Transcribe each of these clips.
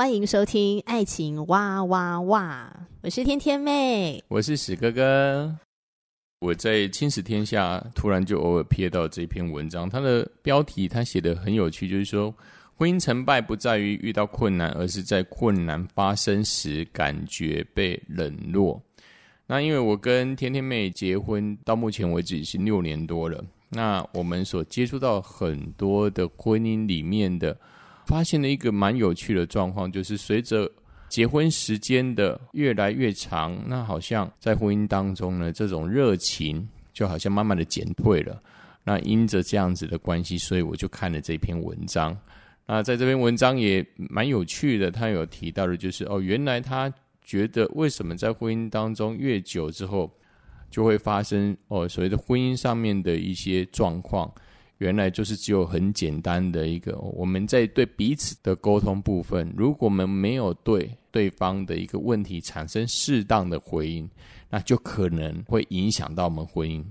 欢迎收听《爱情哇哇哇》，我是天天妹，我是史哥哥。我在《青史天下》突然就偶尔瞥到这篇文章，它的标题它写得很有趣，就是说婚姻成败不在于遇到困难，而是在困难发生时感觉被冷落。那因为我跟天天妹结婚到目前为止已经六年多了，那我们所接触到很多的婚姻里面的，发现了一个蛮有趣的状况，就是随着结婚时间的越来越长，那好像在婚姻当中呢，这种热情就好像慢慢的减退了。那因着这样子的关系，所以我就看了这篇文章。那在这篇文章也蛮有趣的，他有提到的就是哦，原来他觉得为什么在婚姻当中越久之后，就会发生哦所谓的婚姻上面的一些状况。原来就是只有很简单的一个，我们在对彼此的沟通部分，如果我们没有对对方的一个问题产生适当的回应，那就可能会影响到我们婚姻。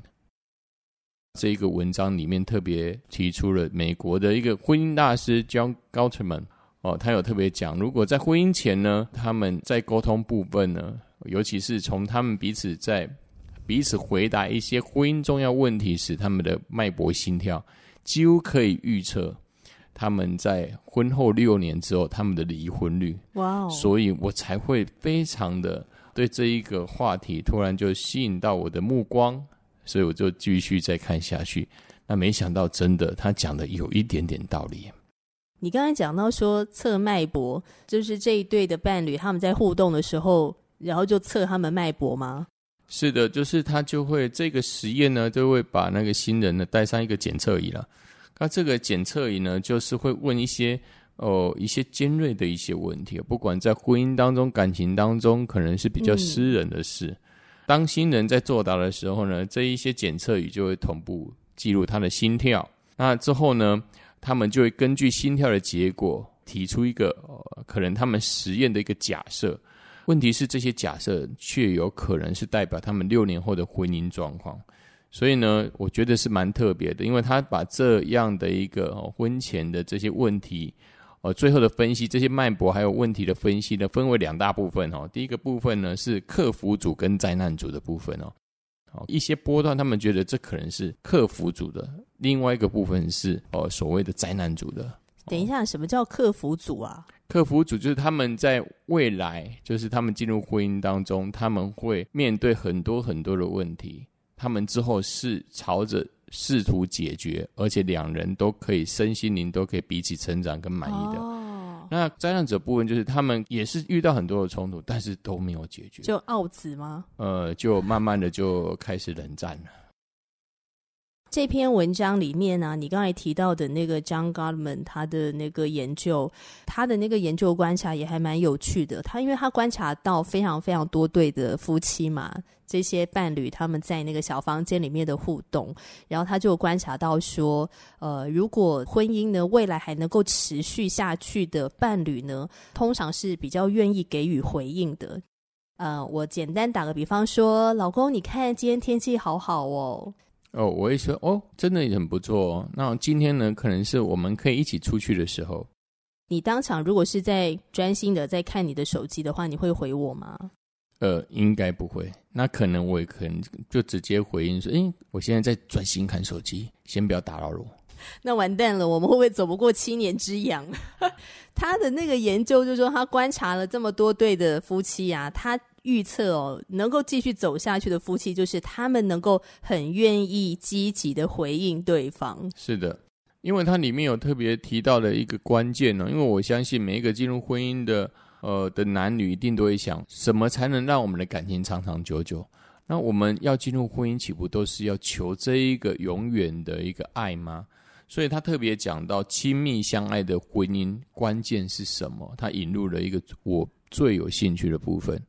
这一个文章里面特别提出了美国的一个婚姻大师 John Gottman 哦，他有特别讲，如果在婚姻前呢，他们在沟通部分呢，尤其是从他们彼此在彼此回答一些婚姻重要问题时，他们的脉搏心跳几乎可以预测他们在婚后六年之后他们的离婚率。哇哦！所以我才会非常的对这一个话题突然就吸引到我的目光，所以我就继续再看下去。那没想到真的他讲的有一点点道理。你刚才讲到说测脉搏，就是这一对的伴侣他们在互动的时候，然后就测他们脉搏吗？是的，就是他就会这个实验呢，就会把那个新人呢带上一个检测仪了。那这个检测仪呢，就是会问一些哦一些尖锐的一些问题，不管在婚姻当中、感情当中，可能是比较私人的事。嗯、当新人在作答的时候呢，这一些检测仪就会同步记录他的心跳。那之后呢，他们就会根据心跳的结果提出一个、呃、可能他们实验的一个假设。问题是这些假设却有可能是代表他们六年后的婚姻状况，所以呢，我觉得是蛮特别的，因为他把这样的一个婚前的这些问题，呃，最后的分析，这些脉搏还有问题的分析呢，分为两大部分哦。第一个部分呢是克服组跟灾难组的部分哦，一些波段他们觉得这可能是克服组的，另外一个部分是呃所谓的灾难组的。等一下，什么叫克服组啊？克服组就是他们在未来，就是他们进入婚姻当中，他们会面对很多很多的问题，他们之后是朝着试图解决，而且两人都可以身心灵都可以彼此成长跟满意的。哦，那灾难者部分就是他们也是遇到很多的冲突，但是都没有解决，就奥子吗？呃，就慢慢的就开始冷战了。这篇文章里面呢、你刚才提到的那个 John Gottman 他的那个研究，他的那个研究观察也还蛮有趣的。他因为他观察到非常非常多对的夫妻嘛，这些伴侣他们在那个小房间里面的互动，然后他就观察到说，呃，如果婚姻呢未来还能够持续下去的伴侣呢，通常是比较愿意给予回应的。呃，我简单打个比方说，老公，你看今天天气好好哦。哦，我会说哦，真的也很不错哦。那今天呢，可能是我们可以一起出去的时候。你当场如果是在专心的在看你的手机的话，你会回我吗？呃，应该不会。那可能我也可能就直接回应说：“诶，我现在在专心看手机，先不要打扰我。”那完蛋了，我们会不会走不过七年之痒？他的那个研究就是说，他观察了这么多对的夫妻啊，他。预测哦，能够继续走下去的夫妻，就是他们能够很愿意积极的回应对方。是的，因为它里面有特别提到的一个关键呢。因为我相信每一个进入婚姻的呃的男女，一定都会想，什么才能让我们的感情长长久久？那我们要进入婚姻，岂不都是要求这一个永远的一个爱吗？所以他特别讲到亲密相爱的婚姻关键是什么？他引入了一个我最有兴趣的部分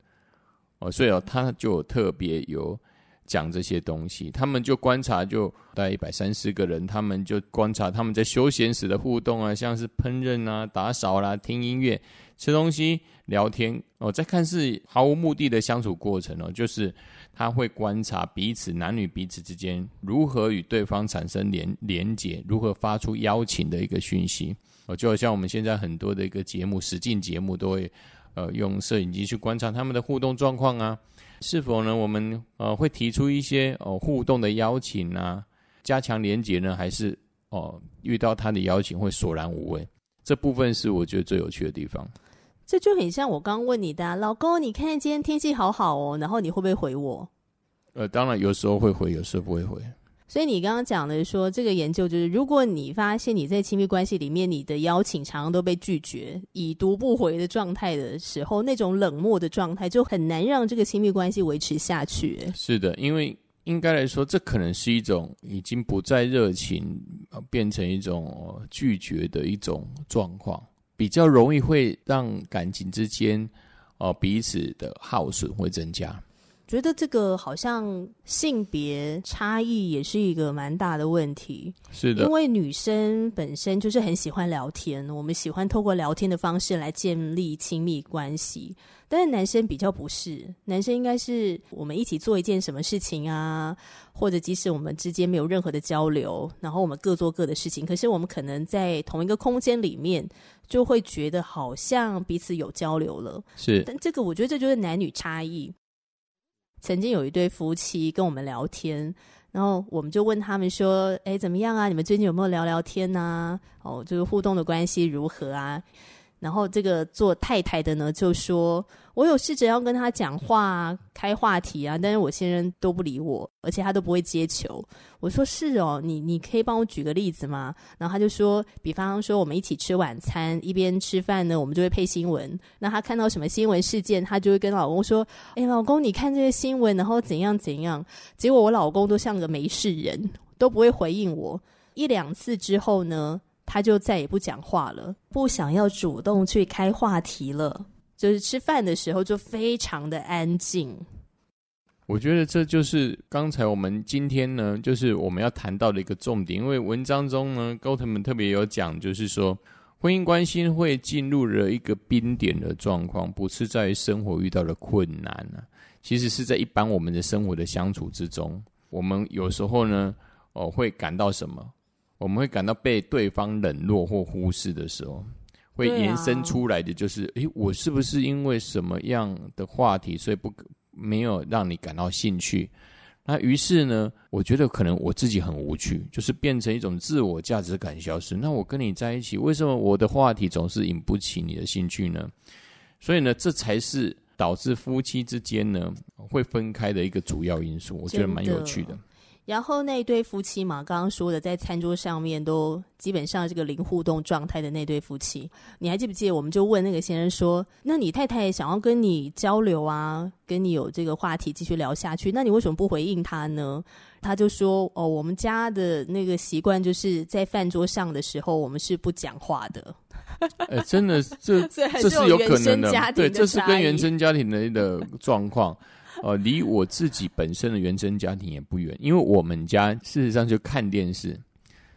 哦，所以哦，他就特别有讲这些东西。他们就观察，就大概一百三十个人，他们就观察他们在休闲时的互动啊，像是烹饪啊、打扫啦、听音乐、吃东西、聊天哦，再看似毫无目的的相处过程哦，就是。他会观察彼此男女彼此之间如何与对方产生连连结，如何发出邀请的一个讯息。哦，就好像我们现在很多的一个节目，实境节目都会呃用摄影机去观察他们的互动状况啊，是否呢？我们呃会提出一些哦互动的邀请啊，加强连接呢，还是哦遇到他的邀请会索然无味？这部分是我觉得最有趣的地方。这就很像我刚问你的啊，老公，你看今天天气好好哦，然后你会不会回我？呃，当然有时候会回，有时候不会回。所以你刚刚讲的说，这个研究就是，如果你发现你在亲密关系里面，你的邀请常常都被拒绝，已读不回的状态的时候，那种冷漠的状态就很难让这个亲密关系维持下去。是的，因为应该来说，这可能是一种已经不再热情，变成一种拒绝的一种状况。比较容易会让感情之间，哦，彼此的耗损会增加。觉得这个好像性别差异也是一个蛮大的问题。是的，因为女生本身就是很喜欢聊天，我们喜欢透过聊天的方式来建立亲密关系。但是男生比较不是，男生应该是我们一起做一件什么事情啊，或者即使我们之间没有任何的交流，然后我们各做各的事情，可是我们可能在同一个空间里面，就会觉得好像彼此有交流了。是，但这个我觉得这就是男女差异。曾经有一对夫妻跟我们聊天，然后我们就问他们说：“哎，怎么样啊？你们最近有没有聊聊天啊？哦，就是互动的关系如何啊？”然后这个做太太的呢，就说：“我有试着要跟他讲话、啊开话题啊，但是我先生都不理我，而且他都不会接球。”我说：“是哦，你你可以帮我举个例子吗？”然后他就说：“比方说，我们一起吃晚餐，一边吃饭呢，我们就会配新闻。那他看到什么新闻事件，他就会跟老公说：‘哎，老公，你看这个新闻，然后怎样怎样。’结果我老公都像个没事人，都不会回应我。一两次之后呢？”他就再也不讲话了，不想要主动去开话题了。就是吃饭的时候就非常的安静。我觉得这就是刚才我们今天呢，就是我们要谈到的一个重点。因为文章中呢，高特们特别有讲，就是说婚姻关系会进入了一个冰点的状况，不是在于生活遇到的困难啊，其实是在一般我们的生活的相处之中，我们有时候呢，哦，会感到什么？我们会感到被对方冷落或忽视的时候，会延伸出来的就是：诶、啊，我是不是因为什么样的话题，所以不没有让你感到兴趣？那于是呢，我觉得可能我自己很无趣，就是变成一种自我价值感消失。那我跟你在一起，为什么我的话题总是引不起你的兴趣呢？所以呢，这才是导致夫妻之间呢会分开的一个主要因素。我觉得蛮有趣的。然后那对夫妻嘛，刚刚说的在餐桌上面都基本上这个零互动状态的那对夫妻，你还记不记得？我们就问那个先生说：“那你太太想要跟你交流啊，跟你有这个话题继续聊下去，那你为什么不回应他呢？”他就说：“哦，我们家的那个习惯就是在饭桌上的时候，我们是不讲话的。”哎，真的，这 这是有可能的，对，这是跟原生家庭的一个状况。呃，离我自己本身的原生家庭也不远，因为我们家事实上就看电视，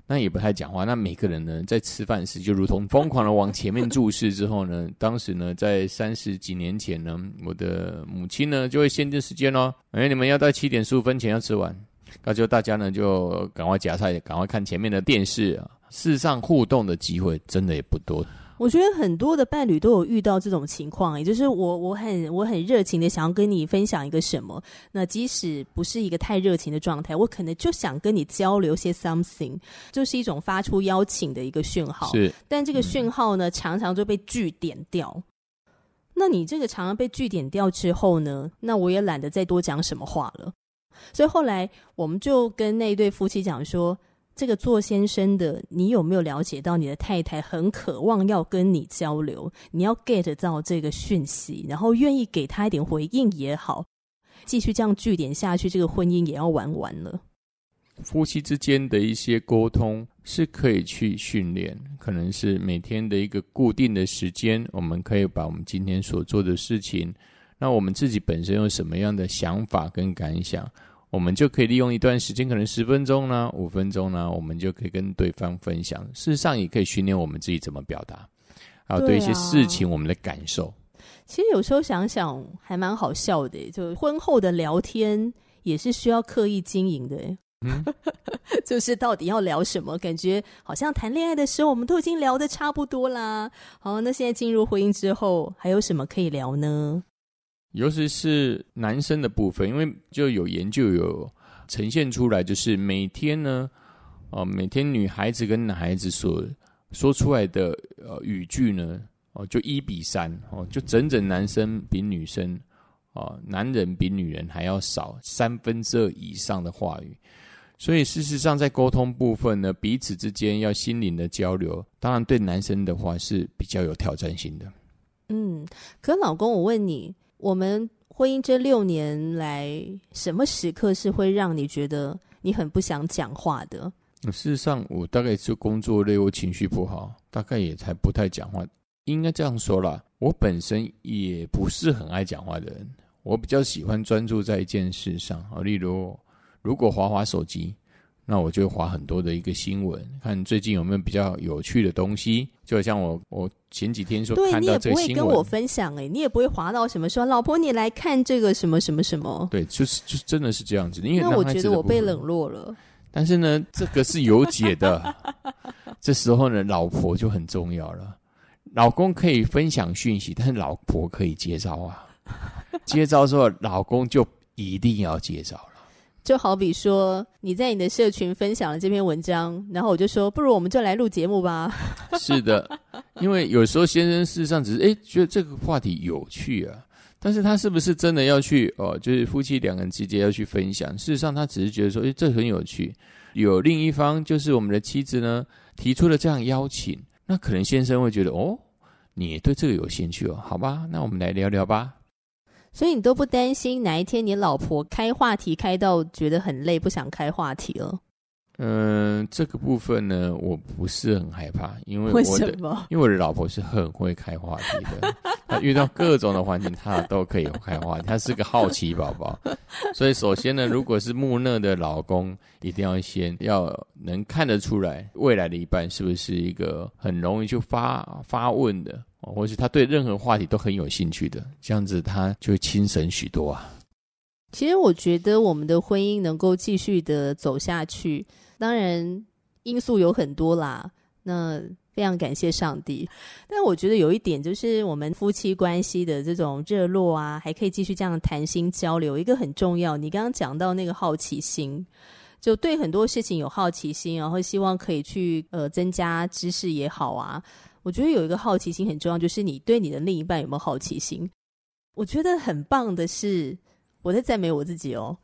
那也不太讲话。那每个人呢，在吃饭时就如同疯狂的往前面注视。之后呢，当时呢，在三十几年前呢，我的母亲呢就会限制时间哦，哎，你们要在七点十五分前要吃完，那就大家呢就赶快夹菜，赶快看前面的电视啊。事实上，互动的机会真的也不多。我觉得很多的伴侣都有遇到这种情况，也就是我我很我很热情的想要跟你分享一个什么，那即使不是一个太热情的状态，我可能就想跟你交流些 something，就是一种发出邀请的一个讯号。是，但这个讯号呢，常常就被据点掉。那你这个常常被据点掉之后呢，那我也懒得再多讲什么话了。所以后来我们就跟那一对夫妻讲说。这个做先生的，你有没有了解到你的太太很渴望要跟你交流？你要 get 到这个讯息，然后愿意给他一点回应也好。继续这样据点下去，这个婚姻也要玩完了。夫妻之间的一些沟通是可以去训练，可能是每天的一个固定的时间，我们可以把我们今天所做的事情，那我们自己本身有什么样的想法跟感想，我们就可以利用一段时间，可能十分钟呢，五分钟呢，我们就可以跟对方分享。事实上，也可以训练我们自己怎么表达，还有对一些事情我们的感受。其实有时候想想还蛮好笑的，就婚后的聊天也是需要刻意经营的。嗯，就是到底要聊什么？感觉好像谈恋爱的时候我们都已经聊得差不多啦。好，那现在进入婚姻之后，还有什么可以聊呢？尤其是男生的部分，因为就有研究有呈现出来，就是每天呢，哦，每天女孩子跟男孩子所说出来的呃语句呢，哦，就一比三哦，就整整男生比女生哦，男人比女人还要少三分之二以上的话语。所以事实上，在沟通部分呢，彼此之间要心灵的交流，当然对男生的话是比较有挑战性的。嗯，可老公，我问你，我们婚姻这六年来，什么时刻是会让你觉得你很不想讲话的？事实上，我大概是工作累，我情绪不好，大概也才不太讲话。应该这样说啦，我本身也不是很爱讲话的人，我比较喜欢专注在一件事上啊，例如。如果滑滑手机，那我就划很多的一个新闻，看最近有没有比较有趣的东西。就像我，我前几天说看到这个新闻，你也不会跟我分享哎，你也不会划到什么说，老婆你来看这个什么什么什么。对，就是就真的是这样子。因为那我觉得我被冷落了。但是呢，这个是有解的。这时候呢，老婆就很重要了。老公可以分享讯息，但是老婆可以接招啊。接招之后，老公就一定要接招了。就好比说，你在你的社群分享了这篇文章，然后我就说，不如我们就来录节目吧。是的，因为有时候先生事实上只是诶觉得这个话题有趣啊，但是他是不是真的要去哦？就是夫妻两个人之间要去分享，事实上他只是觉得说，诶这很有趣。有另一方就是我们的妻子呢提出了这样邀请，那可能先生会觉得哦，你对这个有兴趣哦，好吧，那我们来聊聊吧。所以你都不担心哪一天你老婆开话题开到觉得很累，不想开话题了？嗯，这个部分呢，我不是很害怕，因为我的？因为我的老婆是很会开话题的，她遇到各种的环境，她都可以开话题。她是个好奇宝宝，所以首先呢，如果是木讷的老公，一定要先要能看得出来未来的一半是不是一个很容易就发发问的。或是他对任何话题都很有兴趣的，这样子他就会轻省许多啊。其实我觉得我们的婚姻能够继续的走下去，当然因素有很多啦。那非常感谢上帝，但我觉得有一点就是我们夫妻关系的这种热络啊，还可以继续这样谈心交流。一个很重要，你刚刚讲到那个好奇心，就对很多事情有好奇心，然后希望可以去呃增加知识也好啊。我觉得有一个好奇心很重要，就是你对你的另一半有没有好奇心？我觉得很棒的是，我在赞美我自己哦。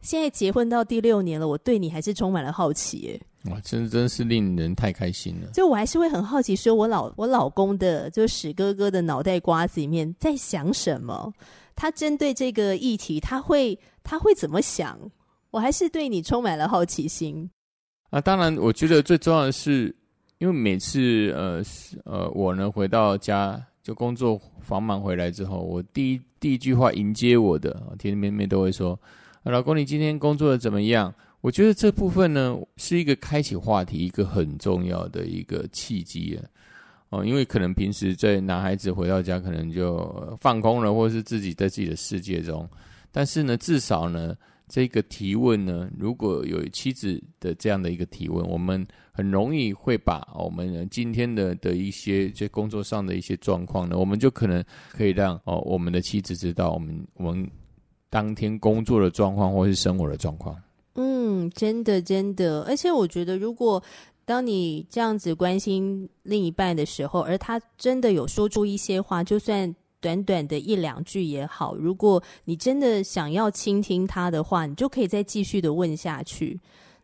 现在结婚到第六年了，我对你还是充满了好奇耶。哇，真真是令人太开心了。就我还是会很好奇，说我老我老公的，就史哥哥的脑袋瓜子里面在想什么？他针对这个议题，他会他会怎么想？我还是对你充满了好奇心。啊，当然，我觉得最重要的是。因为每次呃呃我呢回到家就工作繁忙回来之后，我第一第一句话迎接我的甜甜蜜蜜都会说：“老公，你今天工作的怎么样？”我觉得这部分呢是一个开启话题一个很重要的一个契机啊。哦，因为可能平时在男孩子回到家可能就放空了，或是自己在自己的世界中，但是呢至少呢。这个提问呢，如果有妻子的这样的一个提问，我们很容易会把我们今天的的一些在工作上的一些状况呢，我们就可能可以让哦我们的妻子知道我们我们当天工作的状况或是生活的状况。嗯，真的真的，而且我觉得，如果当你这样子关心另一半的时候，而他真的有说出一些话，就算。短短的一两句也好，如果你真的想要倾听他的话，你就可以再继续的问下去。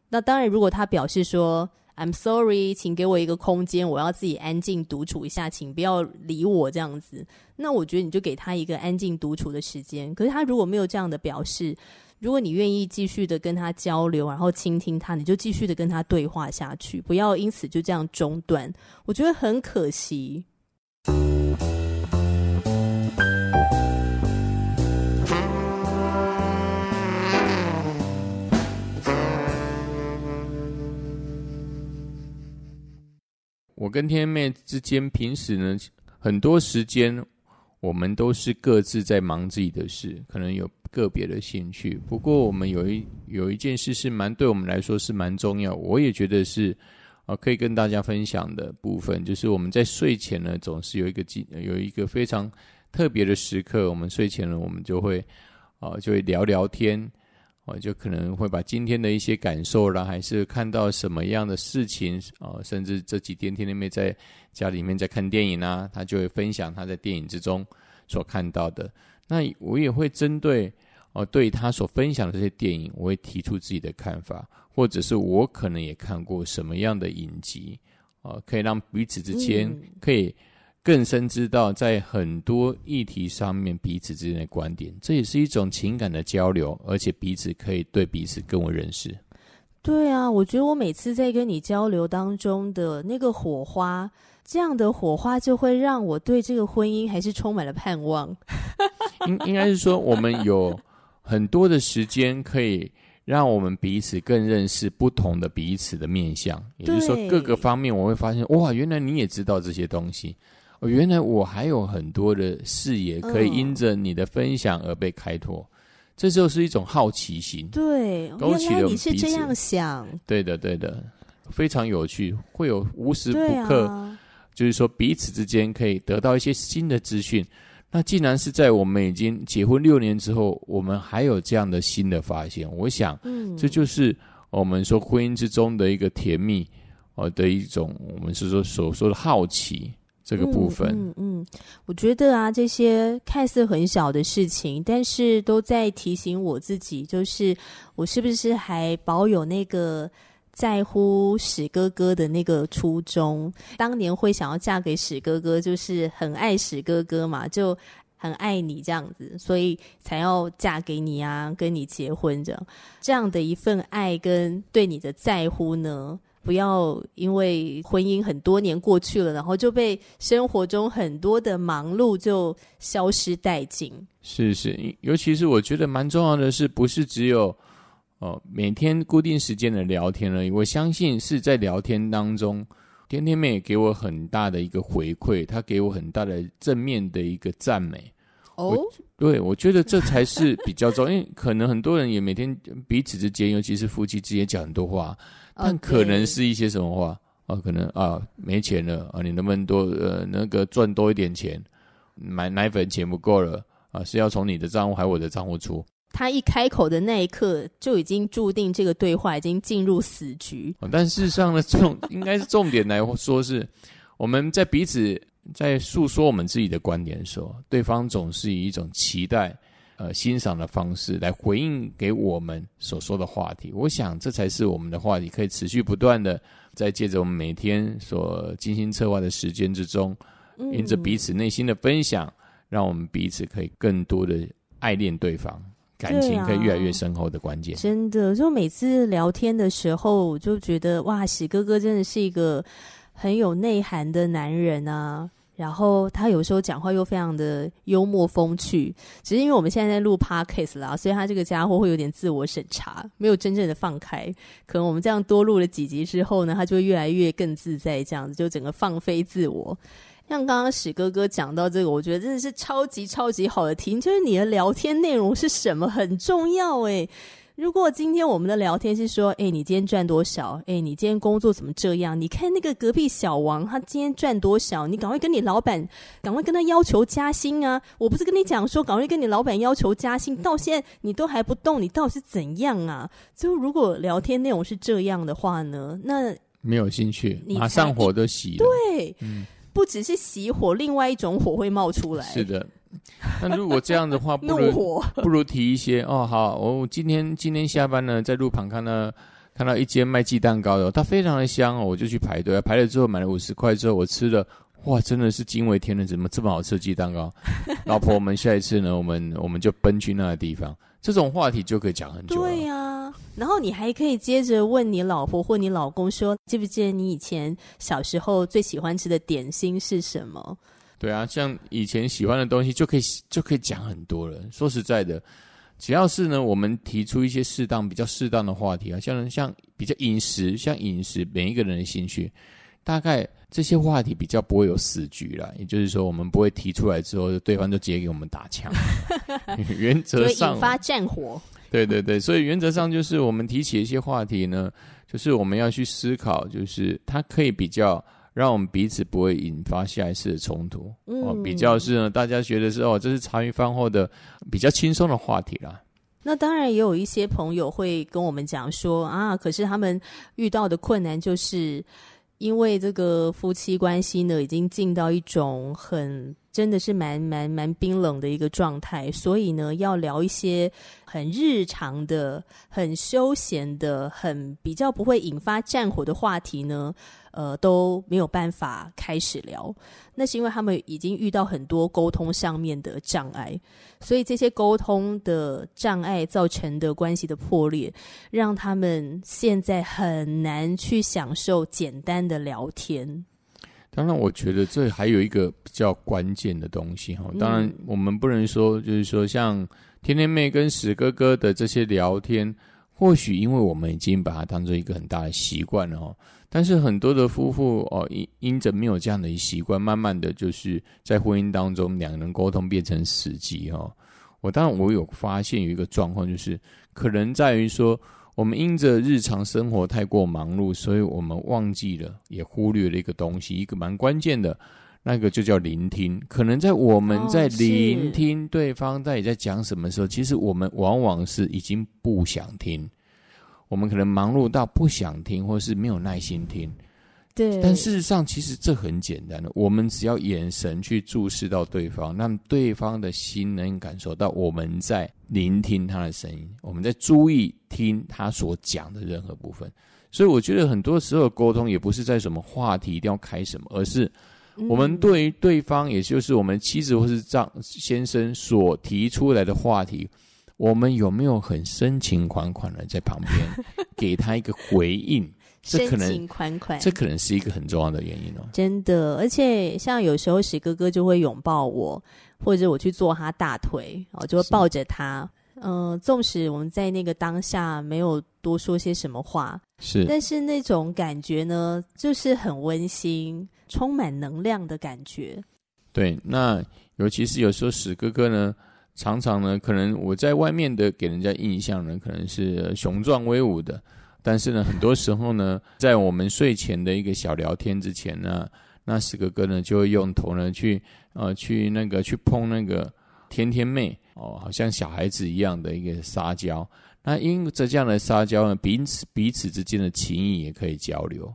那当然，如果他表示说：“ I'm sorry，请给我一个空间，我要自己安静独处一下，请不要理我这样子。那我觉得你就给他一个安静独处的时间。可是他如果没有这样的表示，如果你愿意继续的跟他交流，然后倾听他，你就继续的跟他对话下去，不要因此就这样中断。我觉得很可惜。我跟天妹之间，平时呢，很多时间我们都是各自在忙自己的事，可能有个别的兴趣。不过，我们有一有一件事是蛮对我们来说是蛮重要，我也觉得是啊，可以跟大家分享的部分，就是我们在睡前呢，总是有一个有一个非常特别的时刻。我们睡前呢，我们就会啊，就会聊聊天。我就可能会把今天的一些感受啦，还是看到什么样的事情啊，甚至这几天天天妹在家里面在看电影啊，她就会分享她在电影之中所看到的。那我也会针对哦，对她所分享的这些电影，我会提出自己的看法，或者是我可能也看过什么样的影集啊，可以让彼此之间可以。更深知道在很多议题上面彼此之间的观点，这也是一种情感的交流，而且彼此可以对彼此更为认识。对啊，我觉得我每次在跟你交流当中的那个火花，这样的火花就会让我对这个婚姻还是充满了盼望。应应该是说，我们有很多的时间可以让我们彼此更认识不同的彼此的面相，也就是说各个方面，我会发现哇，原来你也知道这些东西。哦，原来我还有很多的视野可以因着你的分享而被开拓，嗯、这就是一种好奇心。对，勾起你是这样想。对的，对的，非常有趣，会有无时不刻，啊、就是说彼此之间可以得到一些新的资讯。那既然是在我们已经结婚六年之后，我们还有这样的新的发现，我想，嗯，这就是我们说婚姻之中的一个甜蜜，呃的一种，我们是说所说的好奇。这个部分，嗯，嗯，我觉得啊，这些看似很小的事情，但是都在提醒我自己，就是我是不是还保有那个在乎史哥哥的那个初衷？当年会想要嫁给史哥哥，就是很爱史哥哥嘛，就很爱你这样子，所以才要嫁给你啊，跟你结婚这样，这样的一份爱跟对你的在乎呢？不要因为婚姻很多年过去了，然后就被生活中很多的忙碌就消失殆尽。是是，尤其是我觉得蛮重要的是，不是只有哦每天固定时间的聊天而已。我相信是在聊天当中，天天妹也给我很大的一个回馈，她给我很大的正面的一个赞美。哦，对，我觉得这才是比较重要，因为可能很多人也每天彼此之间，尤其是夫妻之间讲很多话。但可能是一些什么话啊？可能啊，没钱了啊，你能不能多呃那个赚多一点钱？买奶粉钱不够了啊，是要从你的账户还是我的账户出？他一开口的那一刻，就已经注定这个对话已经进入死局。啊、但事实上呢，重 应该是重点来说是，我们在彼此在诉说我们自己的观点的时候，对方总是以一种期待。呃，欣赏的方式来回应给我们所说的话题，我想这才是我们的话题可以持续不断的在借着我们每天所精心策划的时间之中，因着彼此内心的分享，嗯、让我们彼此可以更多的爱恋对方，感情可以越来越深厚的关键。真的，就每次聊天的时候，我就觉得哇，喜哥哥真的是一个很有内涵的男人啊。然后他有时候讲话又非常的幽默风趣，只是因为我们现在在录 podcast 啦，所以他这个家伙会有点自我审查，没有真正的放开。可能我们这样多录了几集之后呢，他就会越来越更自在，这样子就整个放飞自我。像刚刚史哥哥讲到这个，我觉得真的是超级超级好的听，就是你的聊天内容是什么很重要诶。如果今天我们的聊天是说，哎，你今天赚多少？哎，你今天工作怎么这样？你看那个隔壁小王，他今天赚多少？你赶快跟你老板，赶快跟他要求加薪啊！我不是跟你讲说，赶快跟你老板要求加薪，到现在你都还不动，你到底是怎样啊？就如果聊天内容是这样的话呢，那没有兴趣，马上火都熄了。对，嗯，不只是熄火，另外一种火会冒出来。是的。那如果这样的话，不如 不如提一些哦。好，我今天今天下班呢，在路旁看到看到一间卖鸡蛋糕的，它非常的香哦，我就去排队，排了之后买了五十块之后，我吃了，哇，真的是惊为天人，怎么这么好吃的鸡蛋糕？老婆，我们下一次呢，我们我们就奔去那个地方，这种话题就可以讲很久。对呀、啊，然后你还可以接着问你老婆或你老公说，记不记得你以前小时候最喜欢吃的点心是什么？对啊，像以前喜欢的东西就可以就可以讲很多了。说实在的，只要是呢，我们提出一些适当、比较适当的话题啊，像像比较饮食，像饮食，每一个人的兴趣，大概这些话题比较不会有死局了。也就是说，我们不会提出来之后，对方就直接给我们打枪。原则上，引发战火。对对对，所以原则上就是我们提起一些话题呢，就是我们要去思考，就是它可以比较。让我们彼此不会引发下一次的冲突，嗯、哦，比较是呢，大家觉得是哦，这是茶余饭后的比较轻松的话题啦。那当然也有一些朋友会跟我们讲说啊，可是他们遇到的困难就是因为这个夫妻关系呢，已经进到一种很。真的是蛮蛮蛮冰冷的一个状态，所以呢，要聊一些很日常的、很休闲的、很比较不会引发战火的话题呢，呃，都没有办法开始聊。那是因为他们已经遇到很多沟通上面的障碍，所以这些沟通的障碍造成的关系的破裂，让他们现在很难去享受简单的聊天。当然，我觉得这还有一个比较关键的东西哈。当然，我们不能说就是说像天天妹跟史哥哥的这些聊天，或许因为我们已经把它当做一个很大的习惯了哈。但是很多的夫妇哦，因因着没有这样的习惯，慢慢的就是在婚姻当中两个人沟通变成死机哈。我当然我有发现有一个状况，就是可能在于说。我们因着日常生活太过忙碌，所以我们忘记了，也忽略了一个东西，一个蛮关键的，那个就叫聆听。可能在我们在聆听对方到底在讲什么时候，其实我们往往是已经不想听。我们可能忙碌到不想听，或是没有耐心听。对，但事实上，其实这很简单的。我们只要眼神去注视到对方，让对方的心能感受到我们在聆听他的声音，我们在注意听他所讲的任何部分。所以，我觉得很多时候沟通也不是在什么话题一定要开什么，而是我们对于对方，也就是我们妻子或是丈先生所提出来的话题，我们有没有很深情款款的在旁边 给他一个回应？这可能深情款款，这可能是一个很重要的原因哦。真的，而且像有时候史哥哥就会拥抱我，或者我去坐他大腿，哦，就会抱着他。嗯，纵使我们在那个当下没有多说些什么话，是，但是那种感觉呢，就是很温馨、充满能量的感觉。对，那尤其是有时候史哥哥呢，常常呢，可能我在外面的给人家印象呢，可能是雄壮威武的。但是呢，很多时候呢，在我们睡前的一个小聊天之前呢，那史哥哥呢就会用头呢去呃去那个去碰那个天天妹哦，好像小孩子一样的一个撒娇。那因着这样的撒娇呢，彼此彼此之间的情谊也可以交流。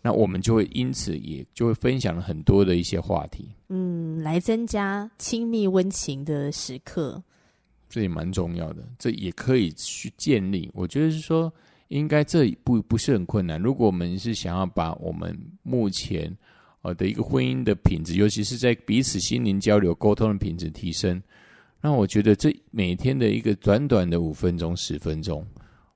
那我们就会因此也就会分享了很多的一些话题，嗯，来增加亲密温情的时刻。这也蛮重要的，这也可以去建立。我觉得是说。应该这不不是很困难。如果我们是想要把我们目前呃的一个婚姻的品质，尤其是在彼此心灵交流沟通的品质提升，那我觉得这每天的一个短短的五分钟、十分钟，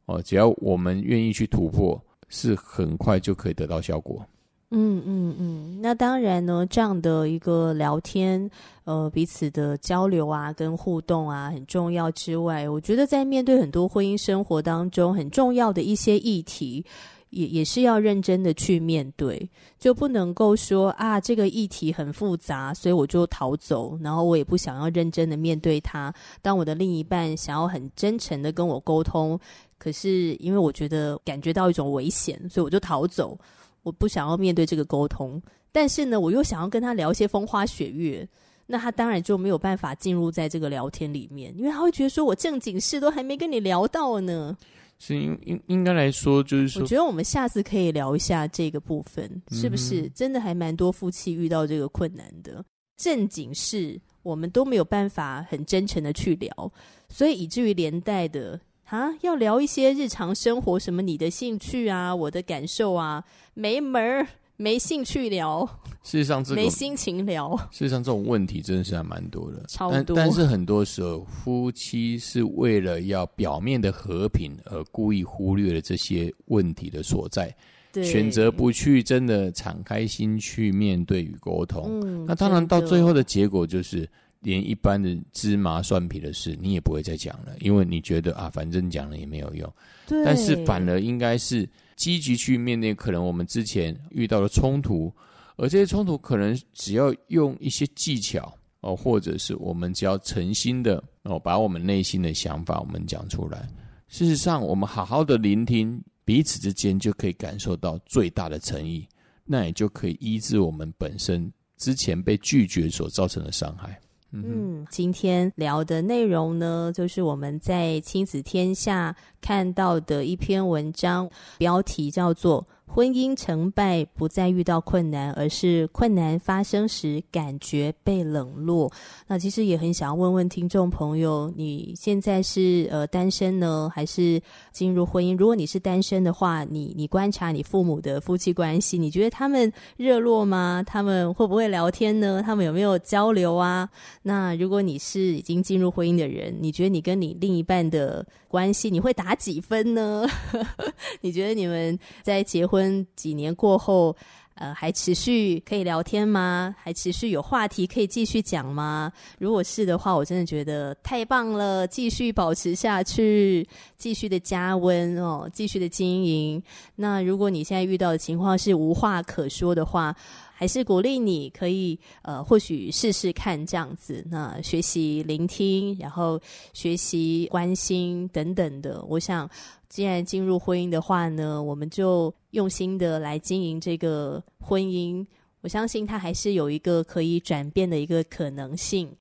哦，只要我们愿意去突破，是很快就可以得到效果。嗯嗯嗯，那当然呢，这样的一个聊天，呃，彼此的交流啊，跟互动啊，很重要之外，我觉得在面对很多婚姻生活当中很重要的一些议题，也也是要认真的去面对，就不能够说啊，这个议题很复杂，所以我就逃走，然后我也不想要认真的面对它。当我的另一半想要很真诚的跟我沟通，可是因为我觉得感觉到一种危险，所以我就逃走。我不想要面对这个沟通，但是呢，我又想要跟他聊一些风花雪月，那他当然就没有办法进入在这个聊天里面，因为他会觉得说，我正经事都还没跟你聊到呢。是应应应该来说，就是说，我觉得我们下次可以聊一下这个部分，是不是真的还蛮多夫妻遇到这个困难的？正经事我们都没有办法很真诚的去聊，所以以至于连带的。啊，要聊一些日常生活，什么你的兴趣啊，我的感受啊，没门儿，没兴趣聊。事实上，这个没心情聊。事实上，这种问题真的是还蛮多的，超多。但，但是很多时候，夫妻是为了要表面的和平而故意忽略了这些问题的所在，对，选择不去真的敞开心去面对与沟通。嗯，那当然到最后的结果就是，连一般的芝麻蒜皮的事你也不会再讲了，因为你觉得啊，反正讲了也没有用。对。但是反而应该是积极去面对可能我们之前遇到的冲突。而这些冲突可能只要用一些技巧哦，或者是我们只要诚心的哦，把我们内心的想法我们讲出来。事实上，我们好好的聆听彼此之间，就可以感受到最大的诚意，那也就可以医治我们本身之前被拒绝所造成的伤害。嗯，今天聊的内容呢，就是我们在亲子天下看到的一篇文章，标题叫做，婚姻成败不再遇到困难，而是困难发生时感觉被冷落。那其实也很想要问问听众朋友，你现在是呃单身呢，还是进入婚姻？如果你是单身的话，你你观察你父母的夫妻关系，你觉得他们热络吗？他们会不会聊天呢？他们有没有交流啊？那如果你是已经进入婚姻的人，你觉得你跟你另一半的关系，你会打几分呢？你觉得你们在结婚几年过后，呃，还持续可以聊天吗？还持续有话题可以继续讲吗？如果是的话，我真的觉得太棒了，继续保持下去，继续的加温哦，继续的经营。那如果你现在遇到的情况是无话可说的话，还是鼓励你可以呃，或许试试看这样子。那学习聆听，然后学习关心等等的，我想。既然进入婚姻的话呢，我们就用心的来经营这个婚姻。我相信它还是有一个可以转变的一个可能性。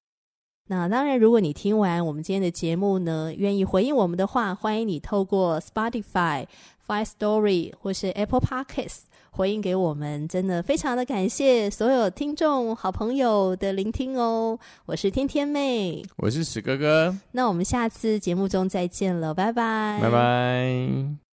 那当然，如果你听完我们今天的节目呢，愿意回应我们的话，欢迎你透过 Spotify、Five Story 或是 Apple Podcasts。回应给我们，真的非常的感谢所有听众好朋友的聆听哦。我是天天妹，我是史哥哥，那我们下次节目中再见了，拜拜，拜拜。